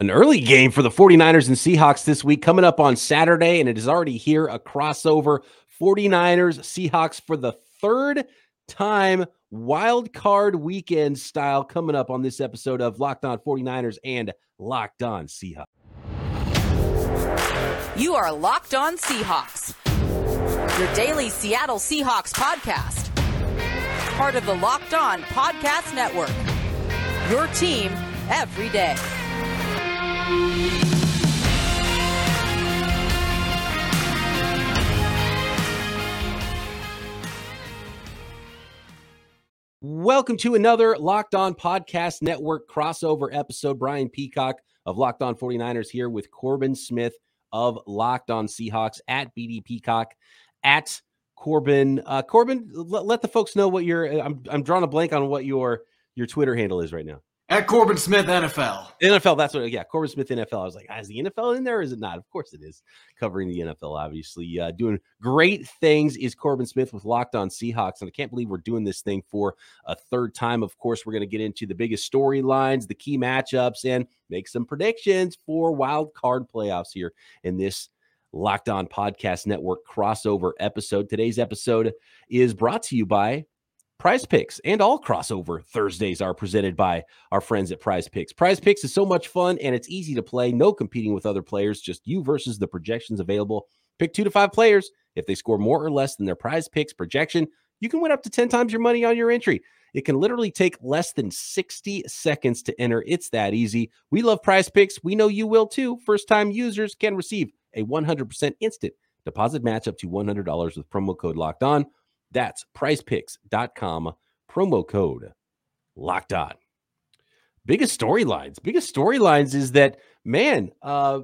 an early game for the 49ers and Seahawks this week coming up on Saturday, and it is already here a crossover 49ers Seahawks for the third time wild card weekend style coming up on this episode of Locked On 49ers and Locked On Seahawks. You are Locked On Seahawks, your daily Seattle Seahawks podcast, part of the Locked On Podcast Network. Your team every day. Welcome to another Locked On Podcast Network crossover episode. Brian Peacock of Locked On 49ers here with Corbin Smith of Locked On Seahawks at BD Peacock at Corbin. Uh, Corbin, let, let the folks know what your I'm I'm drawing a blank on what your your Twitter handle is right now. At Corbin Smith NFL. NFL, that's what, yeah, Corbin Smith NFL. I was like, ah, is the NFL in there is it not? Of course it is. Covering the NFL, obviously. Uh, doing great things is Corbin Smith with Locked On Seahawks. And I can't believe we're doing this thing for a third time. Of course, we're going to get into the biggest storylines, the key matchups, and make some predictions for wild card playoffs here in this Locked On Podcast Network crossover episode. Today's episode is brought to you by Prize Picks and all crossover Thursdays are presented by our friends at Prize Picks. Prize Picks is so much fun and it's easy to play. No competing with other players, just you versus the projections available. Pick two to five players. If they score more or less than their Prize Picks projection, you can win up to 10 times your money on your entry. It can literally take less than 60 seconds to enter. It's that easy. We love Prize Picks. We know you will too. First time users can receive a 100% instant deposit match up to $100 with promo code locked on. That's prizepicks.com, promo code locked on. Biggest storylines. Biggest storylines is that, man, uh,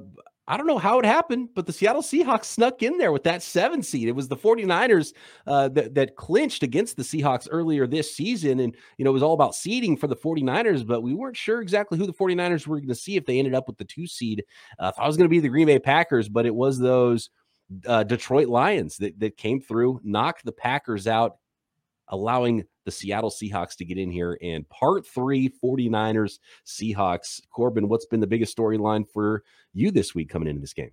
I don't know how it happened, but the Seattle Seahawks snuck in there with that seven seed. It was the 49ers uh, that, that clinched against the Seahawks earlier this season. And, you know, it was all about seeding for the 49ers, but we weren't sure exactly who the 49ers were going to see if they ended up with the two seed. Uh, thought it was going to be the Green Bay Packers, but it was those uh, Detroit Lions that, that came through, knocked the Packers out, allowing the Seattle Seahawks to get in here. And part three 49ers Seahawks. Corbin, what's been the biggest storyline for you this week coming into this game?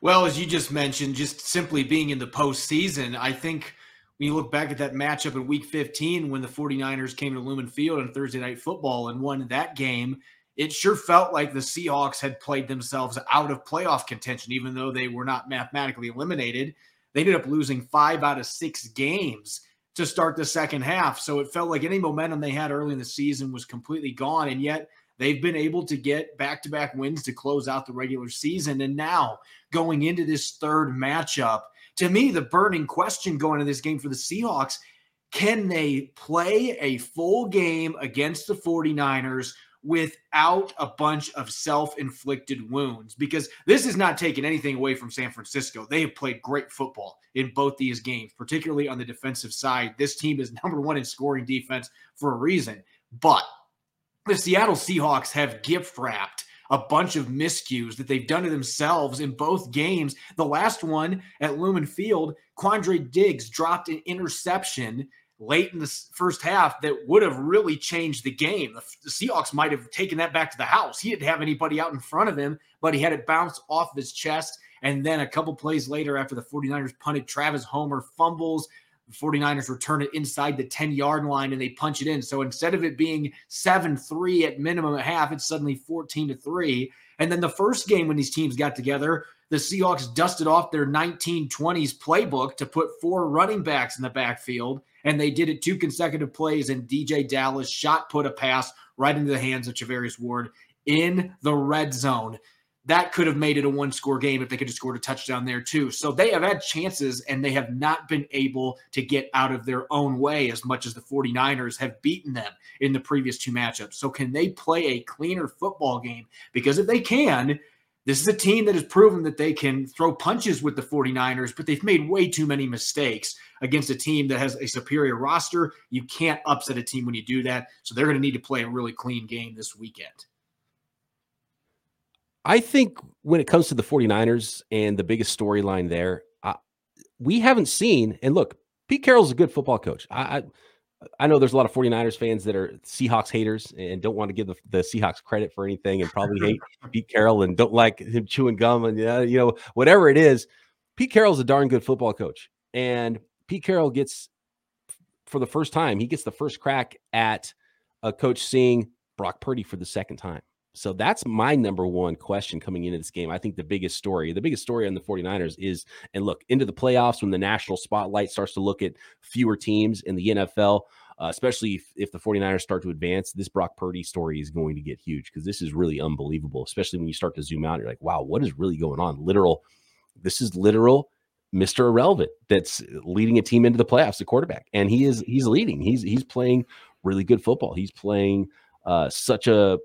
Well, as you just mentioned, just simply being in the postseason, I think when you look back at that matchup in week 15 when the 49ers came to Lumen Field on Thursday Night Football and won that game, it sure felt like the Seahawks had played themselves out of playoff contention, even though they were not mathematically eliminated. They ended up losing five out of six games to start the second half. So it felt like any momentum they had early in the season was completely gone. And yet they've been able to get back to back wins to close out the regular season. And now going into this third matchup, to me, the burning question going into this game for the Seahawks can they play a full game against the 49ers without a bunch of self inflicted wounds because this is not taking anything away from San Francisco. They have played great football in both these games, particularly on the defensive side. This team is number one in scoring defense for a reason. But the Seattle Seahawks have gift wrapped a bunch of miscues that they've done to themselves in both games. The last one at Lumen Field, Quandre Diggs dropped an interception late in the first half that would have really changed the game. The, Seahawks might have taken that back to the house. He didn't have anybody out in front of him, but he had it bounce off of his chest. And then a couple plays later, after the 49ers punted, Travis Homer fumbles. The 49ers return it inside the 10 yard line and they punch it in. So instead of it being 7 3 at minimum at half, it's suddenly 14 to 3. And then the first game when these teams got together, the Seahawks dusted off their 1920s playbook to put four running backs in the backfield and they did it two consecutive plays, and DJ Dallas shot put a pass right into the hands of Charvarius Ward in the red zone. That could have made it a one score game if they could have scored a touchdown there, too. So they have had chances and they have not been able to get out of their own way as much as the 49ers have beaten them in the previous two matchups. So, can they play a cleaner football game? Because if they can, this is a team that has proven that they can throw punches with the 49ers, but they've made way too many mistakes against a team that has a superior roster. You can't upset a team when you do that. So they're going to need to play a really clean game this weekend. I think when it comes to the 49ers and the biggest storyline there, uh, we haven't seen, and look, Pete Carroll's a good football coach. I, I I know there's a lot of 49ers fans that are Seahawks haters and don't want to give the, the Seahawks credit for anything and probably hate Pete Carroll and don't like him chewing gum and yeah, you know, whatever it is. Pete Carroll's a darn good football coach. And Pete Carroll gets for the first time, he gets the first crack at a coach seeing Brock Purdy for the second time. So that's my number one question coming into this game. I think the biggest story, the biggest story on the 49ers is, and look, into the playoffs when the national spotlight starts to look at fewer teams in the NFL, uh, especially if, if the 49ers start to advance, this Brock Purdy story is going to get huge because this is really unbelievable, especially when you start to zoom out. You're like, wow, what is really going on? Literal, this is literal Mr. Irrelevant that's leading a team into the playoffs, the quarterback. And he is, he's leading. He's, he's playing really good football. He's playing uh, such a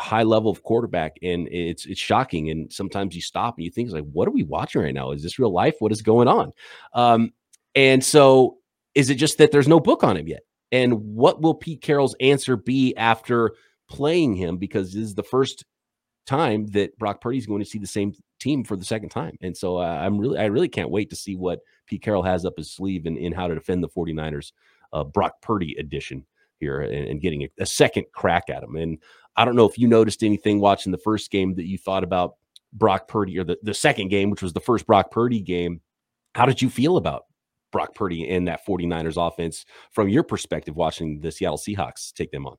high level of quarterback, and it's it's shocking. And sometimes you stop and you think, like, what are we watching right now? Is this real life? What is going on? Um, and so, is it just that there's no book on him yet? And what will Pete Carroll's answer be after playing him? Because this is the first time that Brock Purdy is going to see the same team for the second time. And so uh, I'm really, I really can't wait to see what Pete Carroll has up his sleeve and in, in how to defend the 49ers uh, Brock Purdy edition here and, and getting a, a, second crack at him. And I don't know if you noticed anything watching the first game that you thought about Brock Purdy or the, the second game, which was the first Brock Purdy game. How did you feel about Brock Purdy and that 49ers offense from your perspective watching the Seattle Seahawks take them on?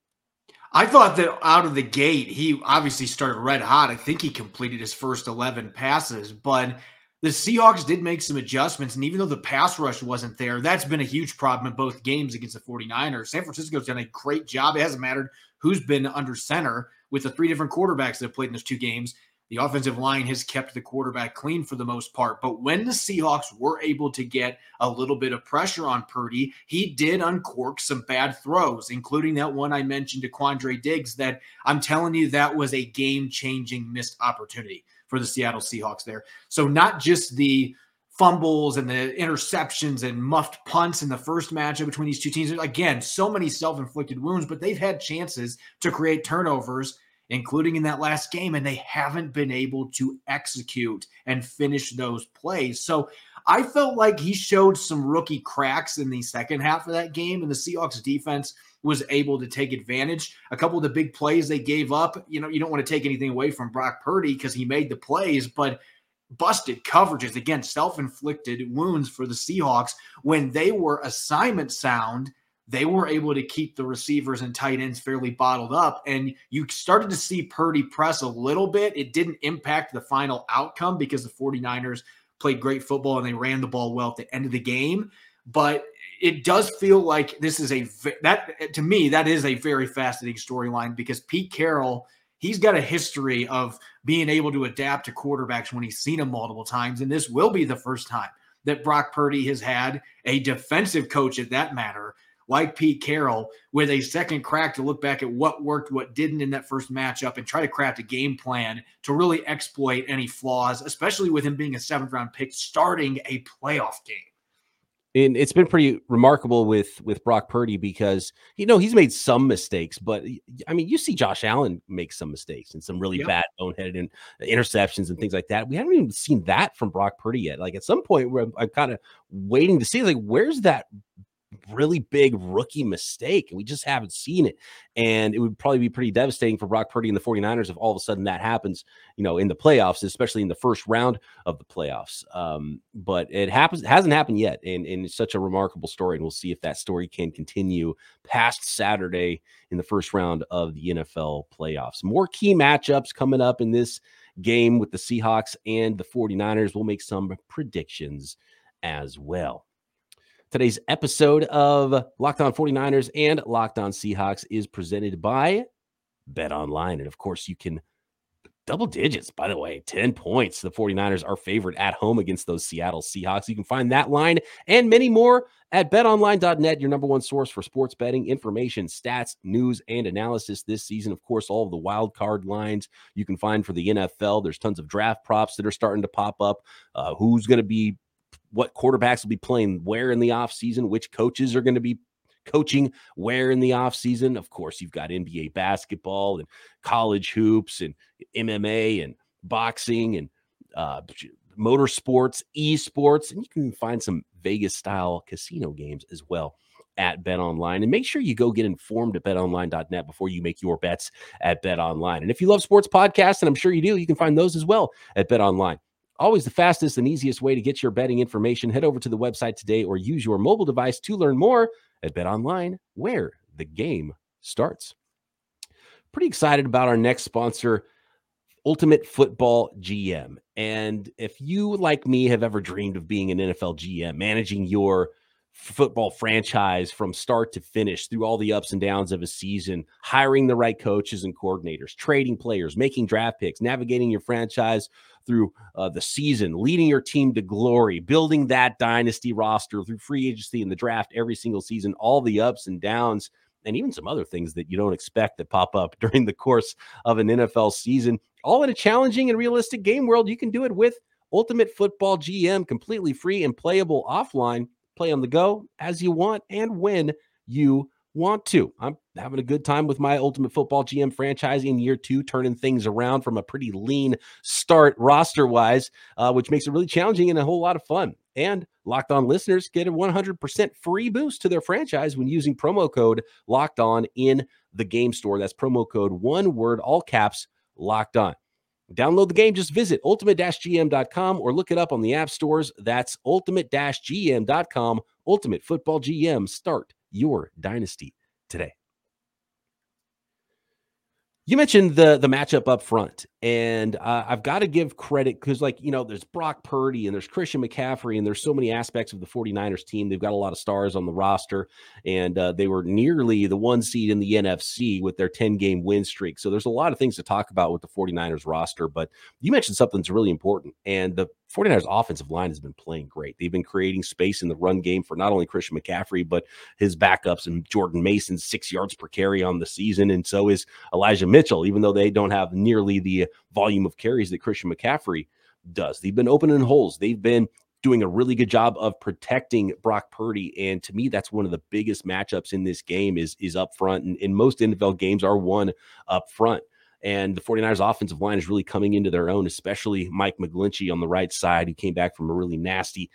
I thought that out of the gate, he obviously started red hot. I think he completed his first 11 passes, but the Seahawks did make some adjustments. And even though the pass rush wasn't there, that's been a huge problem in both games against the 49ers. San Francisco's done a great job. It hasn't mattered who's been under center with the three different quarterbacks that have played in those two games. The offensive line has kept the quarterback clean for the most part. But when the Seahawks were able to get a little bit of pressure on Purdy, he did uncork some bad throws, including that one I mentioned to Quandre Diggs that I'm telling you, that was a game changing missed opportunity for the Seattle Seahawks there. So not just the fumbles and the interceptions and muffed punts in the first matchup between these two teams. Again, so many self-inflicted wounds, but they've had chances to create turnovers, including in that last game, and they haven't been able to execute and finish those plays. So I felt like he showed some rookie cracks in the second half of that game, and the Seahawks defense was able to take advantage. A couple of the big plays they gave up, you know, you don't want to take anything away from Brock Purdy because he made the plays, but busted coverages, again, self inflicted wounds for the Seahawks. When they were assignment sound, they were able to keep the receivers and tight ends fairly bottled up. And you started to see Purdy press a little bit. It didn't impact the final outcome because the 49ers played great football and they ran the ball well at the end of the game. But it does feel like this is a that to me that is a very fascinating storyline because Pete Carroll he's got a history of being able to adapt to quarterbacks when he's seen them multiple times. And this will be the first time that Brock Purdy has had a defensive coach at that matter, like Pete Carroll, with a second crack to look back at what worked, what didn't in that first matchup, and try to craft a game plan to really exploit any flaws, especially with him being a seventh round pick starting a playoff game and it's been pretty remarkable with with Brock Purdy because you know he's made some mistakes, but I mean you see Josh Allen make some mistakes and some really yep. bad boneheaded and interceptions and things like that. We haven't even seen that from Brock Purdy yet. Like at some point where I'm, I'm kind of waiting to see like where's that really big rookie mistake. And we just haven't seen it. And it would probably be pretty devastating for Brock Purdy and the 49ers if all of a sudden that happens, you know, in the playoffs, especially in the first round of the playoffs. Um, but it happens, hasn't happened yet. And, and it's such a remarkable story. And we'll see if that story can continue past Saturday in the first round of the NFL playoffs. More key matchups coming up in this game with the Seahawks and the 49ers. We'll make some predictions as well. Today's episode of Locked On 49ers and Locked On Seahawks is presented by Bet Online. And of course, you can double digits, by the way, 10 points. The 49ers are favored at home against those Seattle Seahawks. You can find that line and many more at betonline.net, your number one source for sports betting information, stats, news, and analysis this season. Of course, all of the wild card lines you can find for the NFL. There's tons of draft props that are starting to pop up. Uh, who's going to be what quarterbacks will be playing where in the offseason, which coaches are going to be coaching where in the offseason. Of course, you've got NBA basketball and college hoops and MMA and boxing and uh, motorsports, esports, and you can find some Vegas style casino games as well at BetOnline. And make sure you go get informed at betonline.net before you make your bets at BetOnline. And if you love sports podcasts, and I'm sure you do, you can find those as well at BetOnline. Always the fastest and easiest way to get your betting information. Head over to the website today or use your mobile device to learn more at BetOnline, where the game starts. Pretty excited about our next sponsor, Ultimate Football GM. And if you, like me, have ever dreamed of being an NFL GM, managing your football franchise from start to finish through all the ups and downs of a season, hiring the right coaches and coordinators, trading players, making draft picks, navigating your franchise through uh, the season, leading your team to glory, building that dynasty roster through free agency and the draft every single season, all the ups and downs. And even some other things that you don't expect that pop up during the course of an NFL season, all in a challenging and realistic game world. You can do it with Ultimate Football GM, completely free and playable offline play on the go as you want and when you want to. I'm having a good time with my Ultimate Football GM franchise in year two, turning things around from a pretty lean start roster wise, uh, which makes it really challenging and a whole lot of fun. And Locked On listeners get a 100% free boost to their franchise when using promo code Locked On in the game store. That's promo code one word, all caps, Locked On. Download the game. Just visit ultimate-gm.com or look it up on the app stores. That's ultimate-gm.com. Ultimate Football GM. Start your dynasty today. You mentioned the the matchup up front, and uh, I've got to give credit because, like, you know, there's Brock Purdy and there's Christian McCaffrey, and there's so many aspects of the 49ers team. They've got a lot of stars on the roster, and uh, they were nearly the one seed in the NFC with their 10 game win streak. So there's a lot of things to talk about with the 49ers roster. But you mentioned something that's really important, and the 49ers offensive line has been playing great. They've been creating space in the run game for not only Christian McCaffrey, but his backups and Jordan Mason, six yards per carry on the season. And so is Elijah Mitchell, even though they don't have nearly the volume of carries that Christian McCaffrey does. They've been opening holes. They've been doing a really good job of protecting Brock Purdy. And to me, that's one of the biggest matchups in this game is, is up front. And, and most NFL games are won up front. And the 49ers offensive line is really coming into their own, especially Mike McGlinchey on the right side, who came back from a really nasty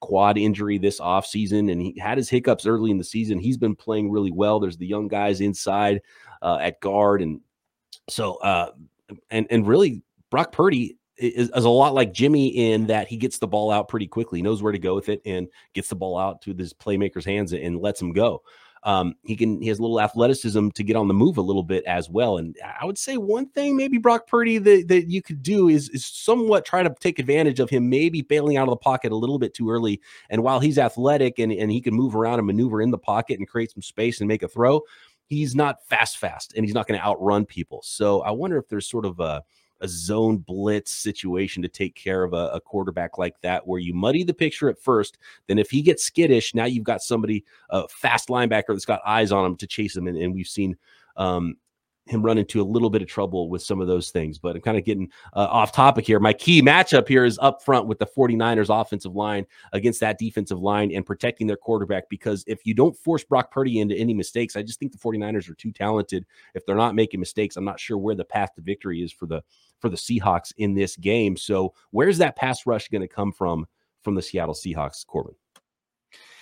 quad injury this offseason and he had his hiccups early in the season. He's been playing really well. There's the young guys inside uh, at guard. And so, uh, and, and really, Brock Purdy is, is, a lot like Jimmy in that he gets the ball out pretty quickly, knows where to go with it, and gets the ball out to his playmaker's hands and lets him go um, he can he has a little athleticism to get on the move a little bit as well. And I would say one thing maybe Brock Purdy that, that you could do is is somewhat try to take advantage of him maybe bailing out of the pocket a little bit too early. And while he's athletic and, and he can move around and maneuver in the pocket and create some space and make a throw, he's not fast fast and he's not going to outrun people. So I wonder if there's sort of a a zone blitz situation to take care of a, a, quarterback like that, where you muddy the picture at first. Then, if he gets skittish, now you've got somebody, a fast linebacker that's got eyes on him to chase him. And, and we've seen um, him run into a little bit of trouble with some of those things. But I'm kind of getting uh, off topic here. My key matchup here is up front with the 49ers offensive line against that defensive line and protecting their quarterback. Because if you don't force Brock Purdy into any mistakes, I just think the 49ers are too talented. If they're not making mistakes, I'm not sure where the path to victory is for the for the Seahawks in this game. So where's that pass rush going to come from from the Seattle Seahawks, Corbin?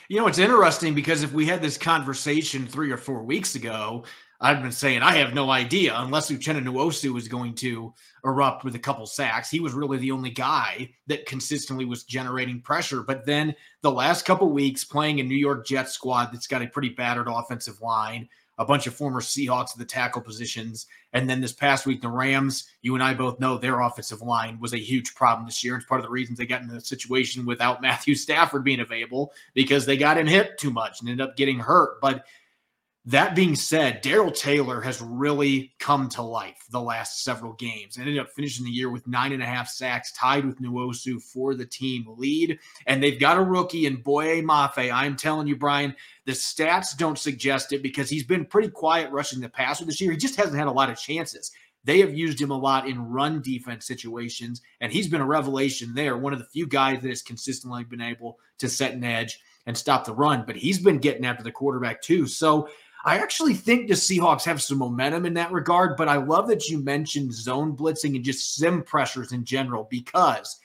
You know, it's interesting because if we had this conversation three or four weeks ago, I've been saying I have no idea unless Uchenna Nwosu was going to erupt with a couple sacks. He was really the only guy that consistently was generating pressure. But then the last couple weeks playing a New York Jets squad that's got a pretty battered offensive line, a bunch of former Seahawks at the tackle positions. And then this past week, the Rams, you and I both know their offensive line was a huge problem this year. It's part of the reasons they got in the situation without Matthew Stafford being available because they got him hit too much and ended up getting hurt. But that being said, Darrell Taylor has really come to life the last several games. Ended up finishing the year with nine and a half sacks, tied with Nwosu for the team lead. And they've got a rookie in Boye Mafe. I'm telling you, Brian, the stats don't suggest it because he's been pretty quiet rushing the passer this year. He just hasn't had a lot of chances. They have used him a lot in run defense situations, and he's been a revelation there. One of the few guys that has consistently been able to set an edge and stop the run, but he's been getting after the quarterback too. So I actually think the Seahawks have some momentum in that regard, but I love that you mentioned zone blitzing and just sim pressures in general because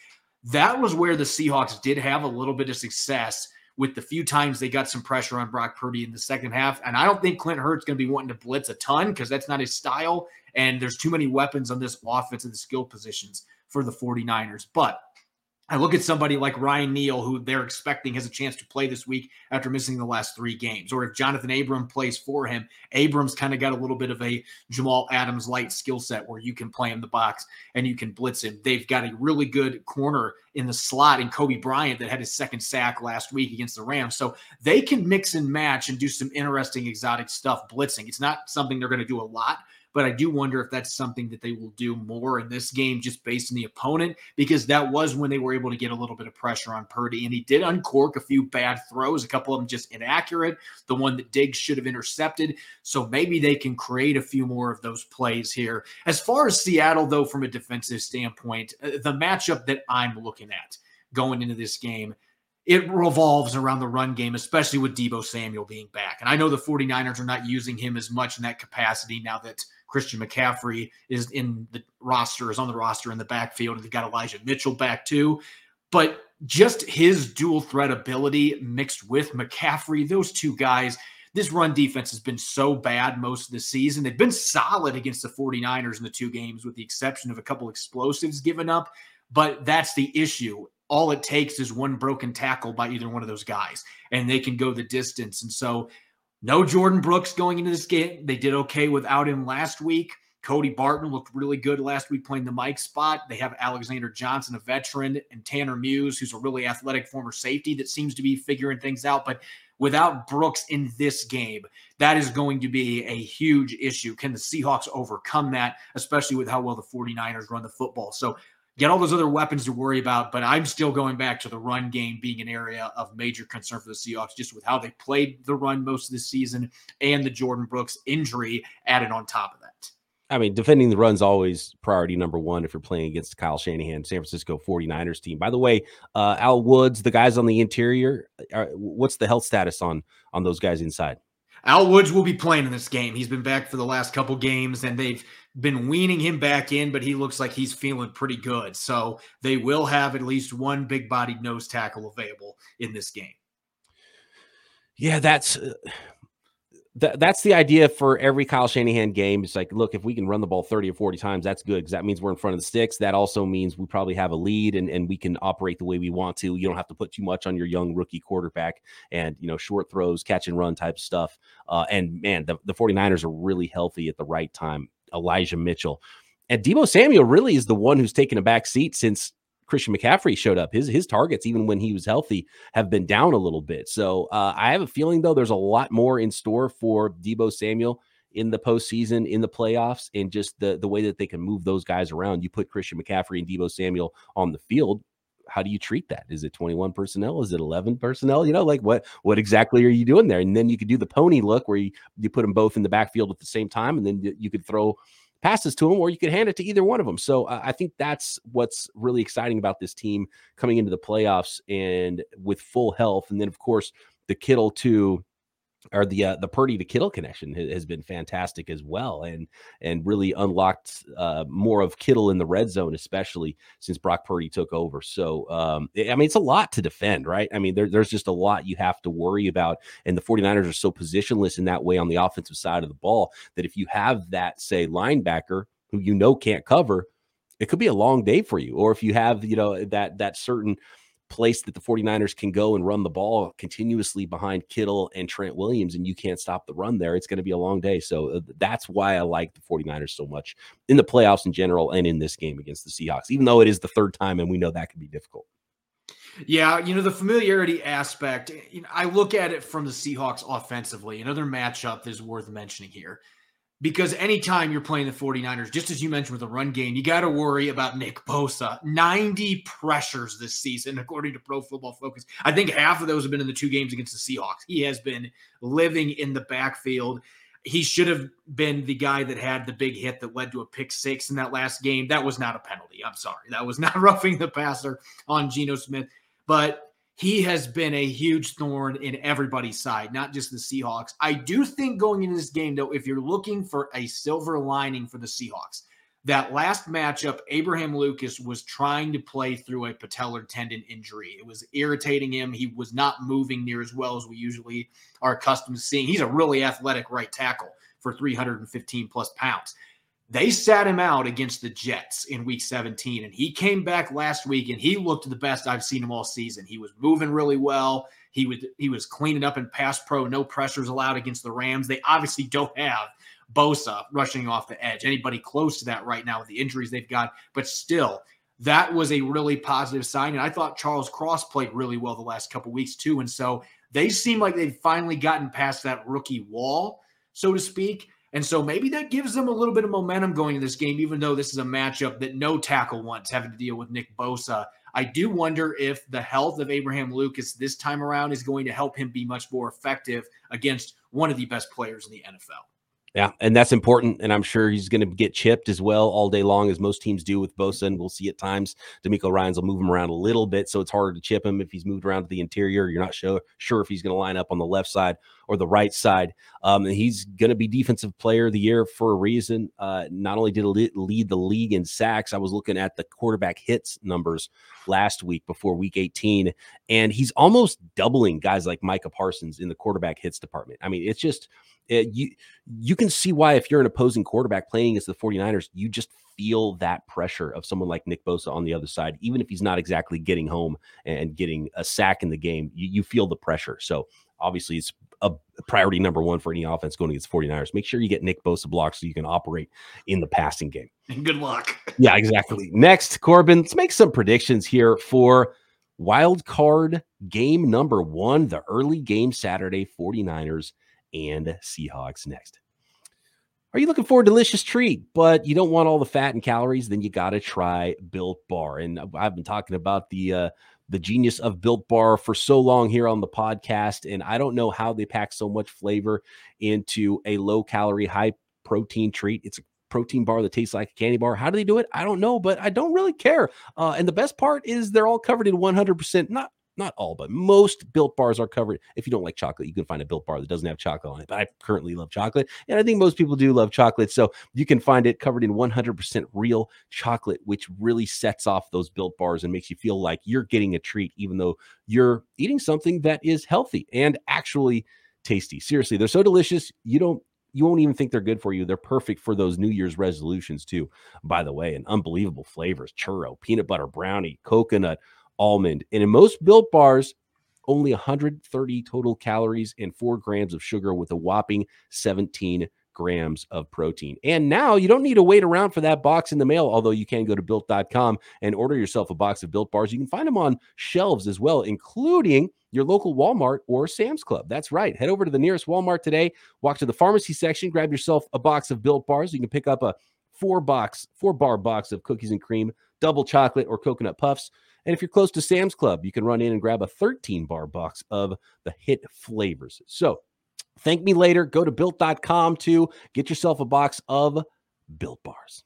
that was where the Seahawks did have a little bit of success with the few times they got some pressure on Brock Purdy in the second half. And I don't think Clint Hurtt's going to be wanting to blitz a ton because that's not his style. And there's too many weapons on this offense and the skill positions for the 49ers. But I look at somebody like Ryan Neal, who they're expecting has a chance to play this week after missing the last three games. Or if Johnathan Abram plays for him, Abrams kind of got a little bit of a Jamal Adams light skill set where you can play in the box and you can blitz him. They've got a really good corner in the slot in Coby Bryant that had his second sack last week against the Rams. So they can mix and match and do some interesting exotic stuff blitzing. It's not something they're going to do a lot, but I do wonder if that's something that they will do more in this game just based on the opponent, because that was when they were able to get a little bit of pressure on Purdy. And he did uncork a few bad throws, a couple of them just inaccurate, the one that Diggs should have intercepted. So maybe they can create a few more of those plays here. As far as Seattle, though, from a defensive standpoint, uh, the matchup that I'm looking at going into this game it revolves around the run game, especially with Deebo Samuel being back. And I know the 49ers are not using him as much in that capacity now that Christian McCaffrey is in the roster, is on the roster in the backfield, and they've got Elijah Mitchell back too. But just his dual threat ability mixed with McCaffrey, those two guys, this run defense has been so bad most of the season. They've been solid against the 49ers in the two games, with the exception of a couple explosives given up. But that's the issue. All it takes is one broken tackle by either one of those guys, and they can go the distance. And so no Jordyn Brooks going into this game. They did okay without him last week. Cody Barton looked really good last week playing the Mike spot. They have Alexander Johnson, a veteran, and Tanner Muse, who's a really athletic former safety that seems to be figuring things out. But without Brooks in this game, that is going to be a huge issue. Can the Seahawks overcome that, especially with how well the 49ers run the football? So get all those other weapons to worry about. But I'm still going back to the run game being an area of major concern for the Seahawks, just with how they played the run most of the season and the Jordyn Brooks injury added on top of that. I mean, defending the run's always priority number one if you're playing against Kyle Shanahan, San Francisco 49ers team. By the way, uh, Al Woods, the guys on the interior, are, what's the health status on on those guys inside? Al Woods will be playing in this game. He's been back for the last couple games, and they've been weaning him back in, but he looks like he's feeling pretty good. So they will have at least one big bodied nose tackle available in this game. Yeah, that's uh, th- that's the idea for every Kyle Shanahan game. It's like, look, if we can run the ball 30 or 40 times, that's good because that means we're in front of the sticks. That also means we probably have a lead and, and we can operate the way we want to. You don't have to put too much on your young rookie quarterback and, you know, short throws, catch and run type stuff. Uh, and man, the, the 49ers are really healthy at the right time. Elijah Mitchell. And Deebo Samuel really is the one who's taken a back seat since Christian McCaffrey showed up. His his targets, even when he was healthy, have been down a little bit. So uh, I have a feeling though there's a lot more in store for Deebo Samuel in the postseason, in the playoffs, and just the the way that they can move those guys around. You put Christian McCaffrey and Deebo Samuel on the field. How do you treat that? Is it 21 personnel? Is it 11 personnel? You know, like what what exactly are you doing there? And then you could do the pony look where you, you put them both in the backfield at the same time, and then you could throw passes to him, or you could hand it to either one of them. So uh, I think that's what's really exciting about this team coming into the playoffs and with full health. And then, of course, the Kittle to or the uh, the Purdy to Kittle connection has been fantastic as well, and and really unlocked uh, more of Kittle in the red zone, especially since Brock Purdy took over. So, um, I mean, it's a lot to defend, right? I mean, there, there's just a lot you have to worry about, and the 49ers are so positionless in that way on the offensive side of the ball that if you have that, say, linebacker who you know can't cover, it could be a long day for you. Or if you have, you know, that that certain place that the 49ers can go and run the ball continuously behind Kittle and Trent Williams, and you can't stop the run there, it's going to be a long day. So uh, that's why I like the 49ers so much in the playoffs in general and in this game against the Seahawks, even though it is the third time and we know that can be difficult. Yeah, you know, the familiarity aspect, you know, I look at it from the Seahawks offensively. Another matchup is worth mentioning here because anytime you're playing the 49ers, just as you mentioned with the run game, you got to worry about Nick Bosa. 90 pressures this season, according to Pro Football Focus. I think half of those have been in the two games against the Seahawks. He has been living in the backfield. He should have been the guy that had the big hit that led to a pick six in that last game. That was not a penalty. I'm sorry. That was not roughing the passer on Geno Smith. But he has been a huge thorn in everybody's side, not just the Seahawks. I do think going into this game, though, if you're looking for a silver lining for the Seahawks, that last matchup, Abraham Lucas was trying to play through a patellar tendon injury. It was irritating him. He was not moving near as well as we usually are accustomed to seeing. He's a really athletic right tackle for 315 plus pounds. They sat him out against the Jets in week 17, and he came back last week and he looked the best I've seen him all season. He was moving really well. He would he was cleaning up in pass pro, no pressures allowed against the Rams. They obviously don't have Bosa rushing off the edge. Anybody close to that right now with the injuries they've got, but still, that was a really positive sign. And I thought Charles Cross played really well the last couple weeks too. And so they seem like they've finally gotten past that rookie wall, so to speak. And so maybe that gives them a little bit of momentum going in this game, even though this is a matchup that no tackle wants having to deal with Nick Bosa. I do wonder if the health of Abraham Lucas this time around is going to help him be much more effective against one of the best players in the NFL. Yeah, and that's important. And I'm sure he's going to get chipped as well all day long, as most teams do with Bosa. And we'll see at times DeMeco Ryans will move him around a little bit, so it's harder to chip him if he's moved around to the interior. You're not sure sure if he's going to line up on the left side or the right side. Um, he's going to be defensive player of the year for a reason. Uh, not only did lead the league in sacks, I was looking at the quarterback hits numbers last week before week 18, and he's almost doubling guys like Micah Parsons in the quarterback hits department. I mean, it's just it, you you can see why if you're an opposing quarterback playing against the 49ers, you just feel that pressure of someone like Nick Bosa on the other side, even if he's not exactly getting home and getting a sack in the game, you, you feel the pressure. So obviously it's a priority number one for any offense going against 49ers. Make sure you get Nick Bosa blocked so you can operate in the passing game. Good luck. Yeah, exactly. Next, Corbin, let's make some predictions here for wild card game number one, the early game Saturday 49ers and Seahawks next. Are you looking for a delicious treat, but you don't want all the fat and calories? Then you got to try Built Bar. And I've been talking about the uh, the genius of Built Bar for so long here on the podcast, and I don't know how they pack so much flavor into a low calorie, high protein treat. It's a protein bar that tastes like a candy bar. How do they do it? I don't know, but I don't really care. Uh, and the best part is they're all covered in 100% not not all, but most built bars are covered. If you don't like chocolate, you can find a built bar that doesn't have chocolate on it. But I currently love chocolate, and I think most people do love chocolate. So you can find it covered in 100% real chocolate, which really sets off those built bars and makes you feel like you're getting a treat, even though you're eating something that is healthy and actually tasty. Seriously, they're so delicious. You don't you won't even think they're good for you. They're perfect for those New Year's resolutions too. By the way, and unbelievable flavors: churro, peanut butter brownie, coconut, almond. And in most built bars, only 130 total calories and four grams of sugar with a whopping 17 grams of protein. And now you don't need to wait around for that box in the mail, although you can go to built.com and order yourself a box of built bars. You can find them on shelves as well, including your local Walmart or Sam's Club. That's right. Head over to the nearest Walmart today, walk to the pharmacy section, grab yourself a box of built bars. You can pick up a four box, four bar box of cookies and cream, double chocolate or coconut puffs. And if you're close to Sam's Club, you can run in and grab a 13 bar box of the hit flavors. So thank me later. Go to built.com to get yourself a box of built bars.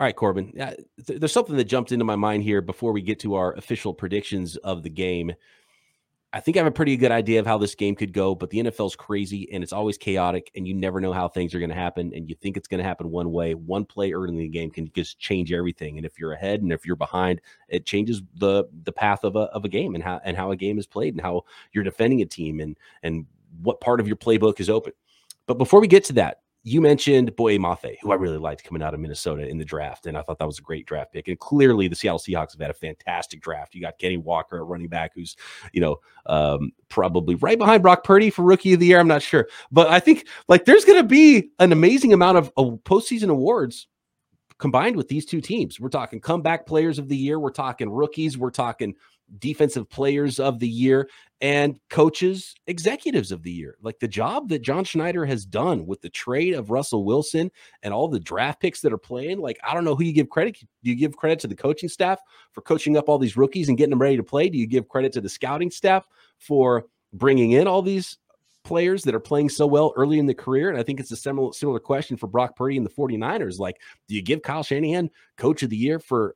All right, Corbin. there's something that jumped into my mind here before we get to our official predictions of the game. I think I have a pretty good idea of how this game could go, but the NFL's crazy and it's always chaotic, and you never know how things are going to happen. And you think it's going to happen one way. One play early in the game can just change everything. And if you're ahead and if you're behind, it changes the the path of a of a game and how and how a game is played and how you're defending a team and and what part of your playbook is open. But before we get to that, you mentioned Boye Mafe, who I really liked coming out of Minnesota in the draft, and I thought that was a great draft pick. And clearly, the Seattle Seahawks have had a fantastic draft. You got Kenny Walker, a running back, who's you know um, probably right behind Brock Purdy for Rookie of the Year. I'm not sure, but I think like there's going to be an amazing amount of uh, postseason awards combined with these two teams. We're talking comeback players of the year. We're talking rookies. We're talking defensive players of the year and coaches, executives of the year. Like the job that John Schneider has done with the trade of Russell Wilson and all the draft picks that are playing. Like, I don't know who you give credit. Do you give credit to the coaching staff for coaching up all these rookies and getting them ready to play? Do you give credit to the scouting staff for bringing in all these players that are playing so well early in the career? And I think it's a similar, similar question for Brock Purdy and the 49ers. Like, do you give Kyle Shanahan coach of the year for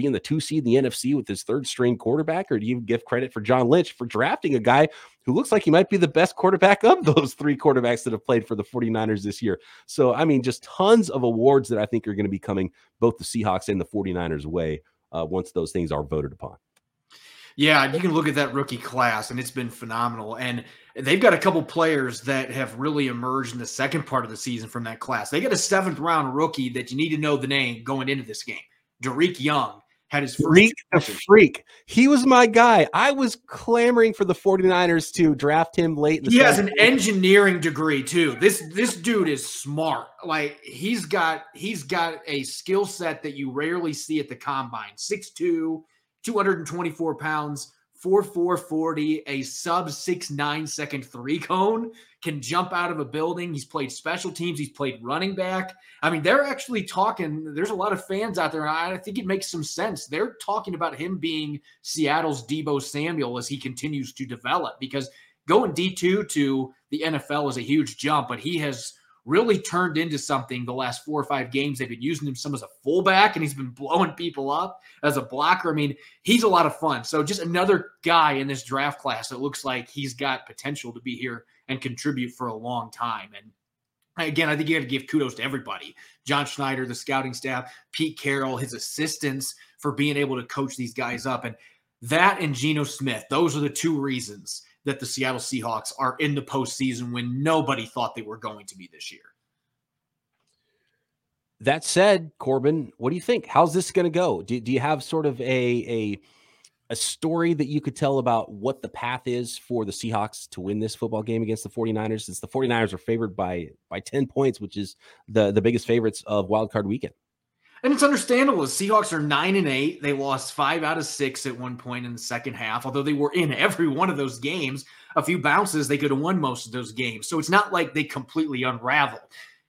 being the two seed in the NFC with his third string quarterback, or do you give credit for John Lynch for drafting a guy who looks like he might be the best quarterback of those three quarterbacks that have played for the 49ers this year? So, I mean, just tons of awards that I think are going to be coming both the Seahawks and the 49ers way uh, once those things are voted upon. Yeah, you can look at that rookie class, and it's been phenomenal. And they've got a couple players that have really emerged in the second part of the season from that class. They got a seventh round rookie that you need to know the name going into this game. Dareke Young had his freak the freak. He was my guy. I was clamoring for the 49ers to draft him late. he has an engineering degree too. This this dude is smart. Like he's got he's got a skill set that you rarely see at the combine. 6'2, 224 pounds 4440, a sub six nine second three cone, can jump out of a building. He's played special teams, he's played running back. I mean, they're actually talking. There's a lot of fans out there. And I think it makes some sense. They're talking about him being Seattle's Deebo Samuel as he continues to develop because going D2 to the NFL is a huge jump, but he has really turned into something the last four or five games. They've been using him some as a fullback, and he's been blowing people up as a blocker. I mean, he's a lot of fun. So just another guy in this draft class that looks like he's got potential to be here and contribute for a long time. And again, I think you got to give kudos to everybody. John Schneider, the scouting staff, Pete Carroll, his assistants for being able to coach these guys up. And that and Geno Smith, those are the two reasons that the Seattle Seahawks are in the postseason when nobody thought they were going to be this year. That said, Corbin, what do you think? How's this going to go? Do, do you have sort of a, a a story that you could tell about what the path is for the Seahawks to win this football game against the 49ers since the 49ers are favored by by 10 points, which is the the biggest favorites of wild card weekend. And it's understandable. The Seahawks are nine and eight. They lost five out of six at one point in the second half, although they were in every one of those games. A few bounces, they could have won most of those games. So it's not like they completely unraveled.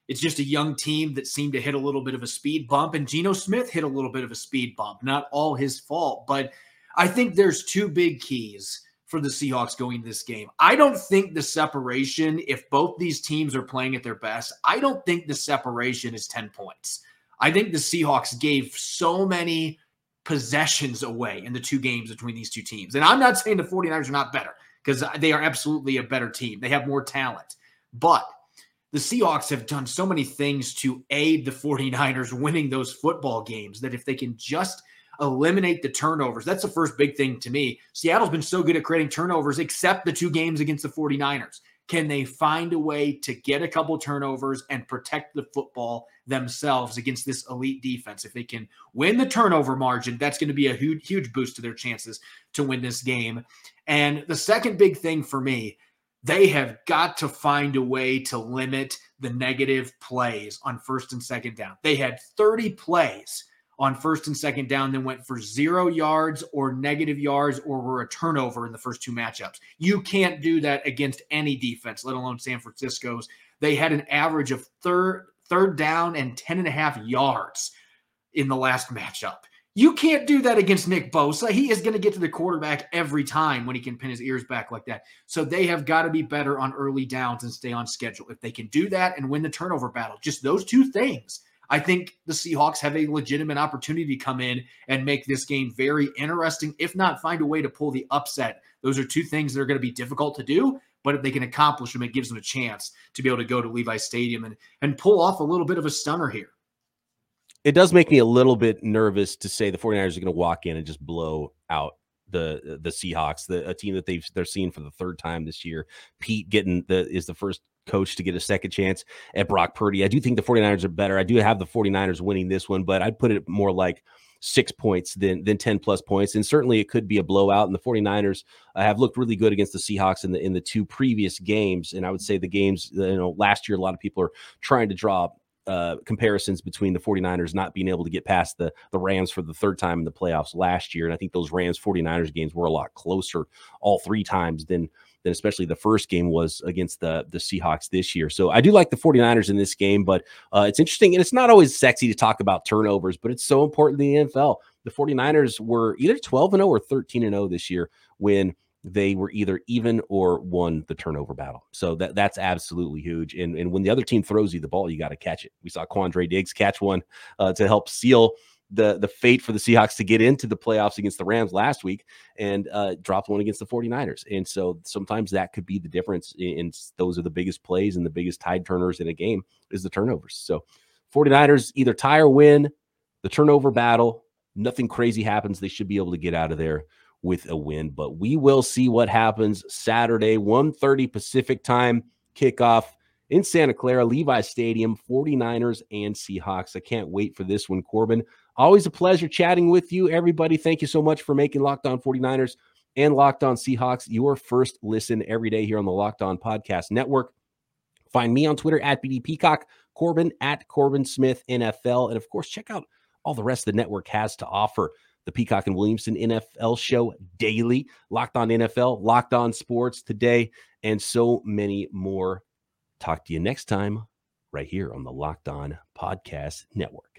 It's just a young team that seemed to hit a little bit of a speed bump, and Geno Smith hit a little bit of a speed bump. Not all his fault, but I think there's two big keys for the Seahawks going this game. I don't think the separation, if both these teams are playing at their best, I don't think the separation is 10 points. I think the Seahawks gave so many possessions away in the two games between these two teams. And I'm not saying the 49ers are not better because they are absolutely a better team. They have more talent. But the Seahawks have done so many things to aid the 49ers winning those football games that if they can just eliminate the turnovers, that's the first big thing to me. Seattle's been so good at creating turnovers, except the two games against the 49ers. Can they find a way to get a couple turnovers and protect the football themselves against this elite defense? If they can win the turnover margin, that's going to be a huge, huge boost to their chances to win this game. And the second big thing for me, they have got to find a way to limit the negative plays on first and second down. They had 30 plays on first and second down, then went for zero yards or negative yards or were a turnover in the first two matchups. You can't do that against any defense, let alone San Francisco's. They had an average of third third down and 10 and a half yards in the last matchup. You can't do that against Nick Bosa. He is going to get to the quarterback every time when he can pin his ears back like that. So they have got to be better on early downs and stay on schedule. If they can do that and win the turnover battle, just those two things, I think the Seahawks have a legitimate opportunity to come in and make this game very interesting, if not find a way to pull the upset. Those are two things that are going to be difficult to do, but if they can accomplish them, it gives them a chance to be able to go to Levi Stadium and, and pull off a little bit of a stunner here. It does make me a little bit nervous to say the 49ers are going to walk in and just blow out the the Seahawks, the a team that they've they're seeing for the third time this year. Pete getting the is the first coach to get a second chance at Brock Purdy. I do think the 49ers are better. I do have the 49ers winning this one, but I'd put it more like six points than than 10 plus points. And certainly it could be a blowout. And the 49ers uh, have looked really good against the Seahawks in the in the two previous games. And I would say the games, you know, last year, a lot of people are trying to draw uh, comparisons between the 49ers not being able to get past the the Rams for the third time in the playoffs last year. And I think those Rams 49ers games were a lot closer all three times than than especially the first game was against the the Seahawks this year. So I do like the 49ers in this game, but uh, it's interesting and it's not always sexy to talk about turnovers, but it's so important in the NFL. The 49ers were either 12 and 0 or 13 and 0 this year when they were either even or won the turnover battle. So that that's absolutely huge. And, and when the other team throws you the ball, you got to catch it. We saw Quandre Diggs catch one uh, to help seal the the fate for the Seahawks to get into the playoffs against the Rams last week and uh, dropped one against the 49ers. And so sometimes that could be the difference. In, those are the biggest plays and the biggest tide turners in a game is the turnovers. So 49ers either tie or win the turnover battle. Nothing crazy happens. They should be able to get out of there with a win. But we will see what happens Saturday, 1:30 Pacific time kickoff in Santa Clara, Levi Stadium, 49ers and Seahawks. I can't wait for this one, Corbin. Always a pleasure chatting with you, everybody. Thank you so much for making Locked On 49ers and Locked On Seahawks your first listen every day here on the Locked On Podcast Network. Find me on Twitter at BD Peacock, Corbin at Corbin Smith NFL. And of course, check out all the rest the network has to offer. The Peacock and Williamson NFL show daily, Locked On NFL, Locked On Sports today, and so many more. Talk to you next time right here on the Locked On Podcast Network.